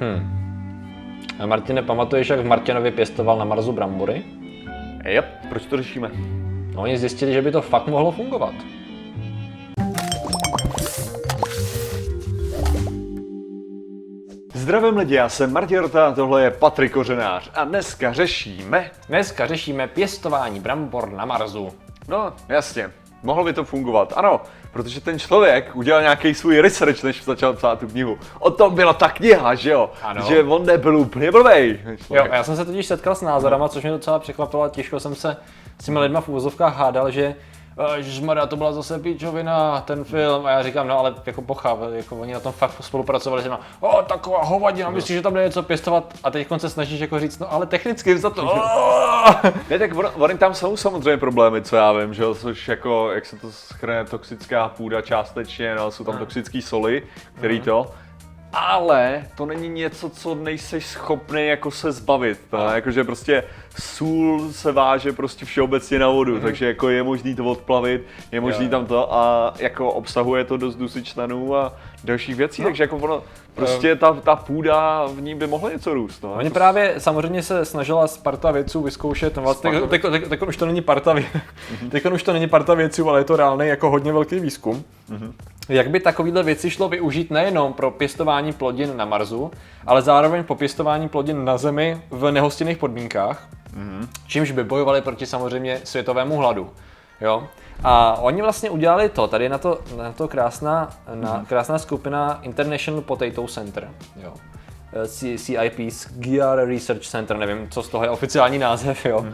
Hm. A Martine, pamatuješ, jak v Martinově pěstoval na Marsu brambory? Jep, proč to řešíme? No, oni zjistili, že by to fakt mohlo fungovat. Zdravím lidi, já jsem Martin Rota, tohle je Patrik Kořenář a dneska řešíme... Dneska řešíme pěstování brambor na Marsu. No, jasně, mohlo by to fungovat, ano, protože ten člověk udělal nějaký svůj research, než začal psát tu knihu. O tom byla ta kniha, že jo? Ano. Že on nebyl úplně blbej. Jo, já jsem se totiž setkal s názorama, což mě docela překvapilo a těžko jsem se s těmi lidma v úvozovkách hádal, že Žmara, to byla zase píčovina, ten film. A já říkám, no ale jako pocha, jako oni na tom fakt spolupracovali, že no, o, taková hovadina, myslíš, že tam jde něco pěstovat? A teď se snažíš jako říct, no ale technicky za to, Ne, tak on, oni tam jsou samozřejmě problémy, co já vím, že jo, což jako, jak se to schrne, toxická půda částečně, no, jsou tam toxické soli, který to, ale to není něco, co nejseš schopný jako se zbavit. No? Jakože prostě sůl se váže prostě všeobecně na vodu, takže jako je možný to odplavit, je možný Jo, tam to a jako obsahuje to dost dusičnanů a dalších věcí, takže jako ono, prostě ta, ta půda v ní by mohla něco růst. No. Oni právě samozřejmě se snažila Sparta vědců vyzkoušet, no, vlastně, Sparta teď, teď, teď, už to není parta, vě- teď už to není parta vědců, ale je to reálný jako hodně velký výzkum. Jak by takovýhle věci šlo využít nejenom pro pěstování plodin na Marsu, ale zároveň po pěstování plodin na Zemi v nehostinných podmínkách, čímž by bojovali proti samozřejmě světovému hladu. Jo? A oni vlastně udělali to, tady je na to, na to krásná, na, krásná skupina International Potato Center. Jo. Eh, C- CIP, Gear Research Center, nevím, co z toho je oficiální název, jo.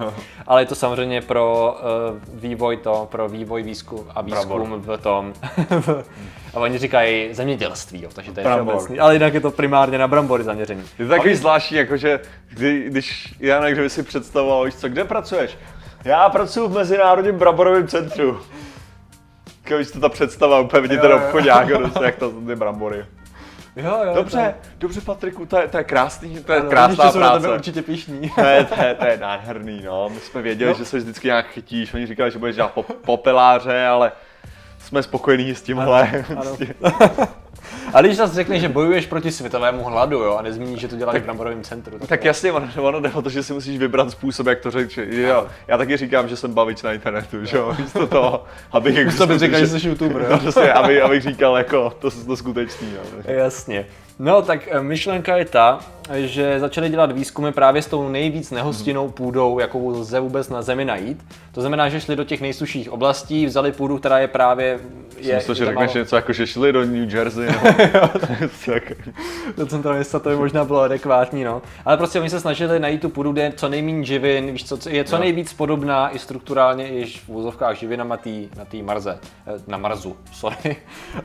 Ale je to samozřejmě pro uh, vývoj to, pro vývoj výzkum a výzkum v tom. a oni říkají zemědělství, jo, takže to je všeobecný. Ale jinak je to primárně na brambory zaměřený. Je to takový zvláštní, jakože kdy, když Janek, kdyby si představoval, víš co, kde pracuješ? Já pracuji v Mezinárodním bramborovém centru. Když to ta představa úplně vidíte Jo, ten jo. obchodák, a jak to ty brambory. Jo, jo, Dobře, dobře Patriku, to je, to je krásný, to je to, krásná jsou tebe práce. určitě pišní. To je, to, je, to je nádherný, no. My jsme věděli, No. že se vždycky nějak chytíš, oni říkali, že budeš dělat pop, popeláře, ale jsme spokojení s tímhle. ano. A když zase řekneš, že bojuješ proti světovému hladu, jo, a nezmíníš, že to děláš v bramborovém centru, tak, Tak jasně, ono, ono jde o to, že si musíš vybrat způsob, jak to říct. Jo, já taky říkám, že jsem bavič na internetu, že jo, místo toho, abych... jako to říkal, že jsi youtuber, jo. No, prostě, aby, abych říkal, jako, to, to skutečný, jo. Jasně. No tak eh, myšlenka je ta, že začali dělat výzkumy právě s tou nejvíc nehostinnou půdou, jakou lze vůbec na Zemi najít. To znamená, že šli do těch nejsuších oblastí, vzali půdu, která je právě... Je, Myslím, že řekneš něco jako, že šli do New Jersey, nebo... tak, do centra města to by možná bylo adekvátní, no. Ale prostě oni se snažili najít tu půdu, kde je co nejméně živin, víš co, je co nejvíc podobná i strukturálně, iž v úzovkách živinama tý, na té Marze, eh, na Marzu, sorry.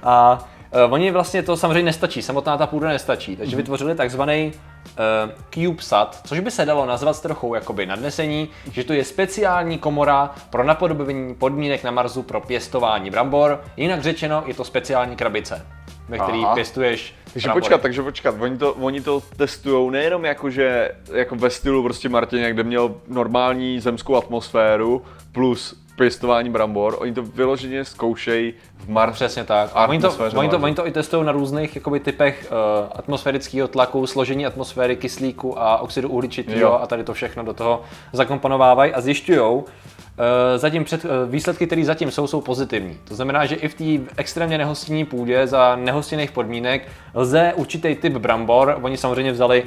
A uh, oni vlastně to samozřejmě nestačí, samotná ta půda nestačí, takže Mhm. vytvořili takzvaný uh, CubeSat, což by se dalo nazvat s trochou jakoby nadnesení, že to je speciální komora pro napodobení podmínek na Marsu pro pěstování brambor, jinak řečeno je to speciální krabice, ve který Aha. pěstuješ takže brambory. počkat, takže počkat, oni to, oni to testujou nejenom jako, že jako ve stylu prostě Martin, kde měl normální zemskou atmosféru plus pěstování brambor, oni to vyloženě zkoušejí v Mars. Přesně tak. A oni to, oni, to, oni to i testují na různých jakoby, typech uh, atmosférického tlaku, složení atmosféry, kyslíku a oxidu uhličitého a tady to všechno do toho zakomponovávají a zjišťují, Uh, zatím před, uh, výsledky, které zatím jsou, jsou pozitivní. To znamená, že i v té extrémně nehostinné půdě za nehostinných podmínek lze určitý typ brambor, oni samozřejmě vzali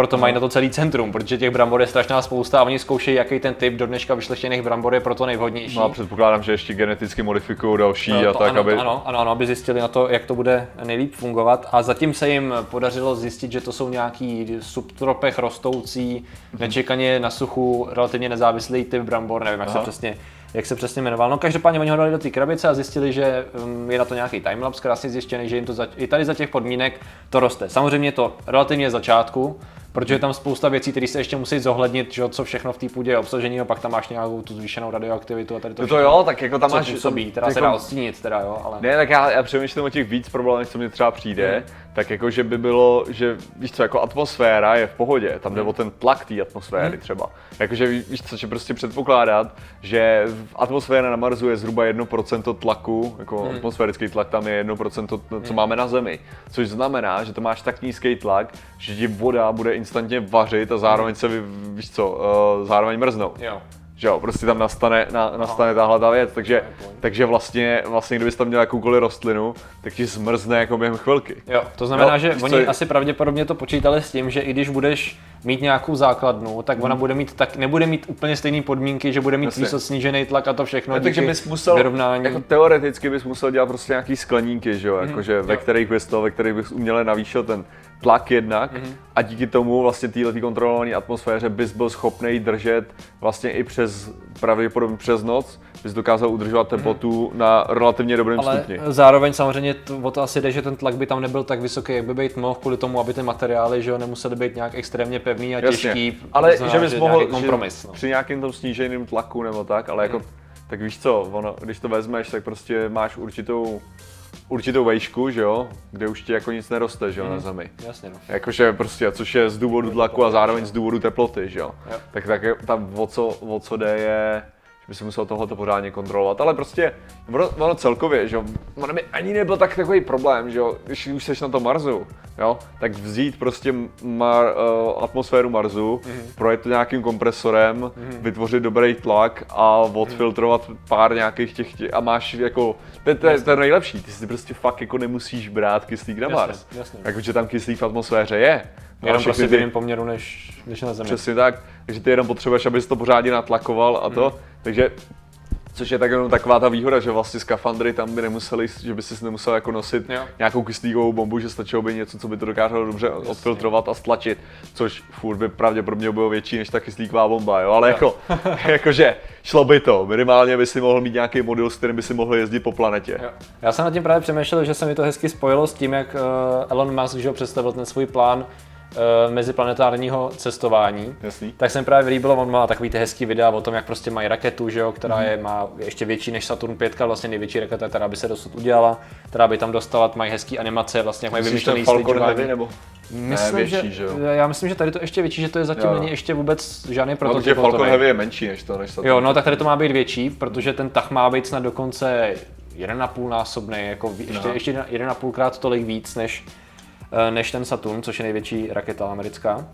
proto mají na to celý centrum, protože těch brambor je strašná spousta a oni zkoušejí, jaký ten typ do dneška vyšleštěných brambor je proto nejvhodnější. No a předpokládám, že ještě geneticky modifikují další No, a tak, ano, aby... ano, ano, ano, aby zjistili na to, jak to bude nejlíp fungovat. A zatím se jim podařilo zjistit, že to jsou nějaký subtropech rostoucí, nečekaně na suchu, relativně nezávislý typ brambor, nevím, jak se Aha. přesně jak se přesně jmenoval. No každopádně oni ho dali do té krabice a zjistili, že um, je na to nějaký timelapse krásně zjištěný, že jim to za, i tady za těch podmínek to roste. Samozřejmě je to relativně začátku, protože je tam spousta věcí, které se ještě musí zohlednit, že co všechno v té půdě je obsažený, a pak tam máš nějakou tu zvýšenou radioaktivitu a tady to To, to všechno, jo, tak jako tam máš... působí, teda jako- se dá odstínit, teda jo, ale... Ne, tak já, já přemýšlím o těch víc problémech, co mi třeba přijde. tak jako, že by bylo, že víš co, jako atmosféra je v pohodě, tam jde o ten tlak té atmosféry třeba. Jakože víš co, že prostě předpokládat, že atmosféra na Marsu je zhruba 1% tlaku, jako atmosférický tlak tam je 1%, co máme na Zemi. Což znamená, že to máš tak nízký tlak, že ti voda bude instantně vařit a zároveň se, víš co, uh, zároveň mrznout. Jo. Že jo, prostě tam nastane, na, nastane tahle ta věc, takže, takže vlastně, vlastně kdybys tam měl jakoukoliv rostlinu, tak ti zmrzne jako během chvilky. Jo, to znamená, No, že oni co asi pravděpodobně to počítali s tím, že i když budeš mít nějakou základnu, tak Hmm. ona bude mít tak, nebude mít úplně stejné podmínky, že bude mít Jasně. snížený tlak a to všechno. No, takže bys musel, vyrovnání. jako teoreticky bys musel dělat prostě nějaký skleníky, že jo, jakože ve jo. kterých bys to, ve kterých bys uměle navýšil ten tlak jednak a díky tomu vlastně této kontrolované atmosféře bys byl schopný držet vlastně i přes, pravděpodobně přes noc, bys dokázal udržovat teplotu na relativně dobrém ale stupni. zároveň samozřejmě to, o to asi jde, že ten tlak by tam nebyl tak vysoký, jak by být mohl, kvůli tomu, aby ty materiály že jo, nemusely být nějak extrémně pevný a těžký. ale znamená, že bys mohl, kompromis. že no. při nějakém tom sníženém tlaku nebo tak, ale jako, tak víš co, ono, když to vezmeš, tak prostě máš určitou, určitou vejšku, že jo, kde už ti jako nic neroste, že jo, na zemi. Jasně, no. Jakože prostě, což je z důvodu tlaku a zároveň z důvodu teploty, že jo. Jo. Tak, tak je- tam o co, o co jde je, by si musel tohoto pořádně kontrolovat, ale prostě ono, celkově, že jo, ono by ani nebyl tak takový problém, že jo, když už jsi na tom Marsu, jo, tak vzít prostě mar, uh, atmosféru Marsu, Mhm. projet to nějakým kompresorem, vytvořit dobrý tlak a odfiltrovat pár nějakých těch, těch a máš jako, to, je- to, je- to je nejlepší, ty si prostě fakt jako nemusíš brát kyslík na Jasně, Mars. jasně. Jakože tam kyslík v atmosféře je. No Jenom prostě v jiném poměru než, než na Zemi. Přesně tak, takže ty jenom potřebuješ, abys to pořádně natlakoval a to, Mhm. takže Což je tak jenom taková ta výhoda, že vlastně skafandry tam by nemuseli, že by si nemusel jako nosit Jo. nějakou kyslíkovou bombu, že stačilo by něco, co by to dokázalo dobře odfiltrovat a stlačit, což furt by pravděpodobně bylo větší než ta kyslíková bomba, jo, ale jako, jakože šlo by to, minimálně by si mohl mít nějaký model, s kterým by si mohl jezdit po planetě. Jo. Já jsem nad tím právě přemýšlel, že se mi to hezky spojilo s tím, jak eh, Elon Musk že ho představil ten svůj plán eh, meziplanetárního cestování. Jasný. Tak se mi právě líbilo, on má takový ty hezký videa o tom, jak prostě mají raketu, že jo, která je, má je ještě větší než Saturn 5, vlastně největší raketa, která by se dosud udělala, která by tam dostala, mají hezký animace, vlastně jak mají vymyšlený Falcon. Heavy nebo? Myslím, ne, větší, že, že jo? já myslím, že tady to ještě větší, že to je zatím Jo, není ještě vůbec žádný No, protože prototyp. Falcon hotový. Heavy je menší než to, než to. Jo, no tak tady to má být větší, protože ten tah má být snad dokonce 1,5 násobný, jako ještě, No. ještě 1,5 krát tolik víc než, než ten Saturn, což je největší raketa americká.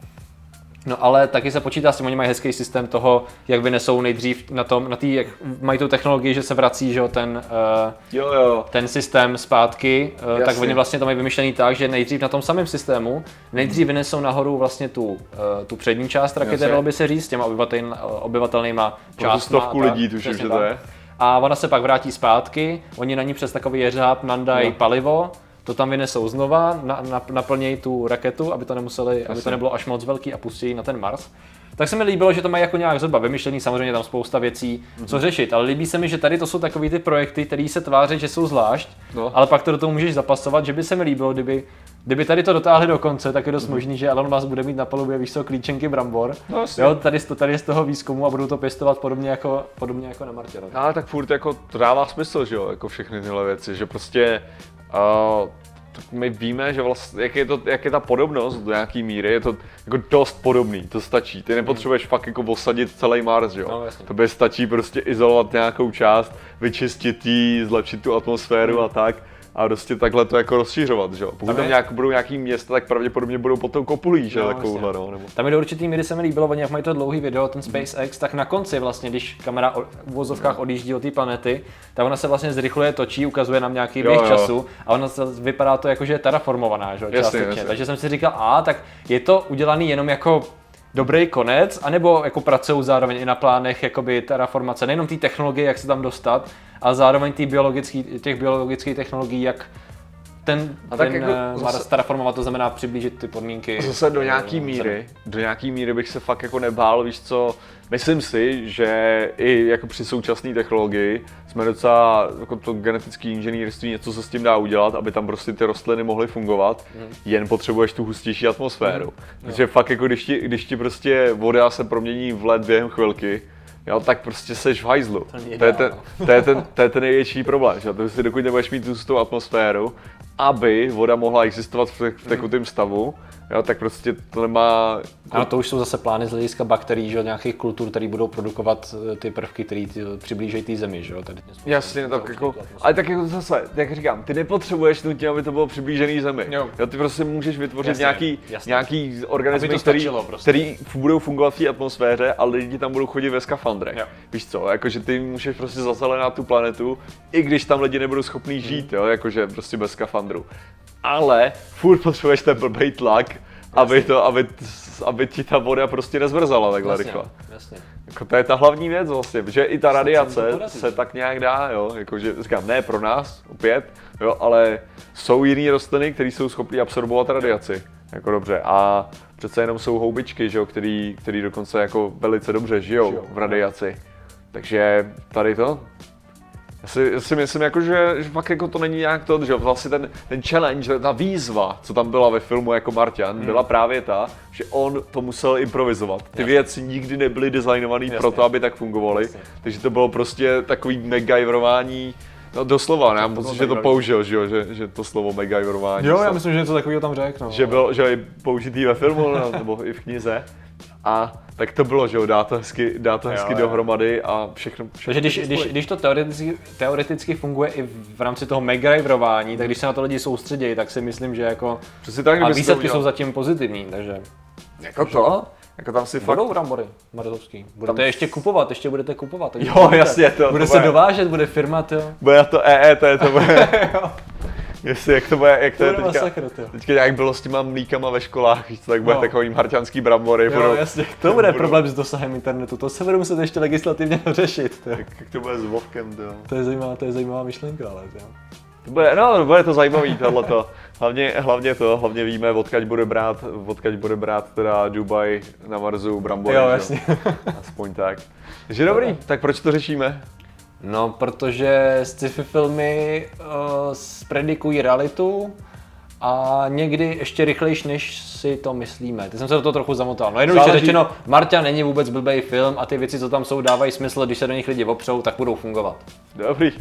No ale taky se počítá s tím, oni mají hezký systém toho, jak vynesou nejdřív na tom, na tý, jak mají tu technologii, že se vrací, že jo, ten, eh, Jo, jo. ten systém zpátky, eh, tak Jasně. oni vlastně to mají vymyšlený tak, že nejdřív na tom samém systému, nejdřív vynesou nahoru vlastně tu, eh, tu přední část rakety, dalo by se říct, s těma obyvatel, obyvatelnýma částma. stovku tak. lidí tuším, že to tak. je. A ona se pak vrátí zpátky, oni na ní přes takový jeřáb nandají No. palivo, to tam vynesou znova, na, na, naplnějí tu raketu, aby to, nemuseli, aby to nebylo až moc velký a pustí na ten Mars. Tak se mi líbilo, že to mají jako nějak zhruba vymyšlený, samozřejmě tam spousta věcí, Mhm. co řešit, ale líbí se mi, že tady to jsou takový ty projekty, které se tváří, že jsou zvlášť, No. ale pak to do toho můžeš zapasovat, že by se mi líbilo, kdyby, kdyby tady to dotáhli do konce, tak je dost možný, že Elon Musk bude mít na palubě víš co, klíčenky brambor. Mhm. No, jo, tady, tady z toho výzkumu a budou to pěstovat podobně jako, podobně jako na Martě. no. Ale tak furt jako to dává smysl, že jo, jako všechny tyhle věci, že prostě uh, my víme, že vlastně, jak je, to, jak je ta podobnost do nějaký míry, je to jako dost podobný, to stačí. Ty nepotřebuješ fakt jako osadit celý Mars, že jo. No, to by stačí prostě izolovat nějakou část, vyčistit ji, zlepšit tu atmosféru a tak. A prostě takhle to jako rozšířovat, že jo. Pokud Tam tam je- nějak, budou nějaký města, tak pravděpodobně budou pod tou kopulí, že No, takovouhle, no, nebo... Tam je do určitý míry se mi líbilo, oni jak mají to dlouhý video, ten SpaceX, tak na konci vlastně, když kamera o- v vozovkách odjíždí od té planety, tak ona se vlastně zrychluje, točí, ukazuje nám nějaký běh času a ona se, vypadá to jako, že je terraformovaná, že jo, Jasně, částečně. jasně. Takže jsem si říkal, a tak je to udělaný jenom jako dobrý konec, anebo jako pracují zároveň i na plánech jakoby terraformace, nejenom té technologie, jak se tam dostat, ale zároveň tý biologický, těch biologických technologií, jak ten, A tak ten jako jako zase- terraformovat, to znamená přiblížit ty podmínky. Zase do eh, nějaký míry, do nějaký míry bych se fakt jako nebál, víš co, myslím si, že i jako při současné technologii jsme docela, jako to genetické inženýrství, něco se s tím dá udělat, aby tam prostě ty rostliny mohly fungovat, Mhm. jen potřebuješ tu hustější atmosféru. Takže fakt jako když ti, když ti prostě voda se promění v led během chvilky, Jo, tak prostě seš v hajzlu. To je, ten, to, je ten, to je ten největší problém, že? To si dokud nebudeš mít tu, atmosféru aby voda mohla existovat v, v tekutém stavu, jo, tak prostě to nemá... Ano, to už jsou zase plány z hlediska bakterií, že nějakých kultur, které budou produkovat eh, ty prvky, které přiblížejí té zemi, že jo. Tady Jasně, tak jako, ale tak jako zase, jak říkám, ty nepotřebuješ nutně, aby to bylo přiblížený zemi. Jo. Jo, ty prostě můžeš vytvořit Jasně, nějaký, jasně. nějaký organismy, který, prostě. který budou fungovat v té atmosféře a lidi tam budou chodit ve skafandrech. Jo. Víš co, jakože ty můžeš prostě zazelenat tu planetu, i když tam lidi nebudou schopní žít, jo, jakože prostě bez skafandru. Ale furt potřebuješ ten blbej tlak, aby, to, aby, aby ti ta voda prostě nezmrzala takhle jasně, rychle. jasně. Jako to je ta hlavní věc vlastně, že i ta radiace se tak nějak dá, jo, jakože říkám, ne pro nás, opět, jo, ale jsou jiné rostliny, které jsou schopné absorbovat radiaci, jako dobře, a přece jenom jsou houbičky, že jo, který, který dokonce jako velice dobře žijou Žijou, v radiaci, takže tady to, já si, já si myslím, jako, že, že fakt jako to není nějak to, že vlastně ten, ten challenge, ta výzva, co tam byla ve filmu jako Martian, byla právě ta, že on to musel improvizovat. Ty Jasně. věci nikdy nebyly designované pro to, aby tak fungovaly, takže to bylo prostě takový MacGyverování, no doslova, ne? já mám pocit, že to použil, že, jo, že, že to slovo MacGyverování. Jo, já myslím, že něco takového tam řekl, no. že byl, že je použitý ve filmu no, nebo i v knize. A tak to bylo, že jo, dá to hezky, dá to hezky Jo, dohromady a všechno, všechno Takže když, když, když to teoreticky, teoreticky funguje i v rámci toho MacGyverování, tak když se na to lidi soustředí, tak si myslím, že jako... Přesně tak, A výsledky jsou zatím pozitivní, takže... Jako to? Jako tam si fakt... Budou brambory marzovský. Budete ještě kupovat, ještě budete kupovat. takže Jo, budete. jasně, to- Bude to se bude- dovážet, bude firma, to. Bude na to EET, to bude... Jestli, jak to bude, jak to To je teďka, masakr, teďka nějak bylo s těma mlíkama ve školách, tak bude No. takový marťanský brambory, Jo, budou, jasně. To bude budou- problém s dosahem internetu, to se bude muset ještě legislativně dořešit. To, Jak, to bude s Vovkem, to. to, je, zajímavá, to je zajímavá myšlenka, ale jo. To bude, no, bude to zajímavý tohleto. Hlavně, hlavně to, hlavně víme, odkaď bude brát, odkaď bude brát teda Dubaj na Marsu brambory. Jo, jasně. Aspoň tak. Takže dobrý, tak proč to řešíme? No, protože sci-fi filmy uh, predikují realitu a někdy ještě rychlejš, než si to myslíme. Teď jsem se do toho trochu zamotal. No jednoduše řečeno, Marta není vůbec blbej film a ty věci, co tam jsou, dávají smysl, když se do nich lidi opřou, tak budou fungovat. Dobrý.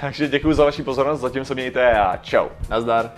Takže děkuji za vaši pozornost, zatím se mějte a čau. Nazdar.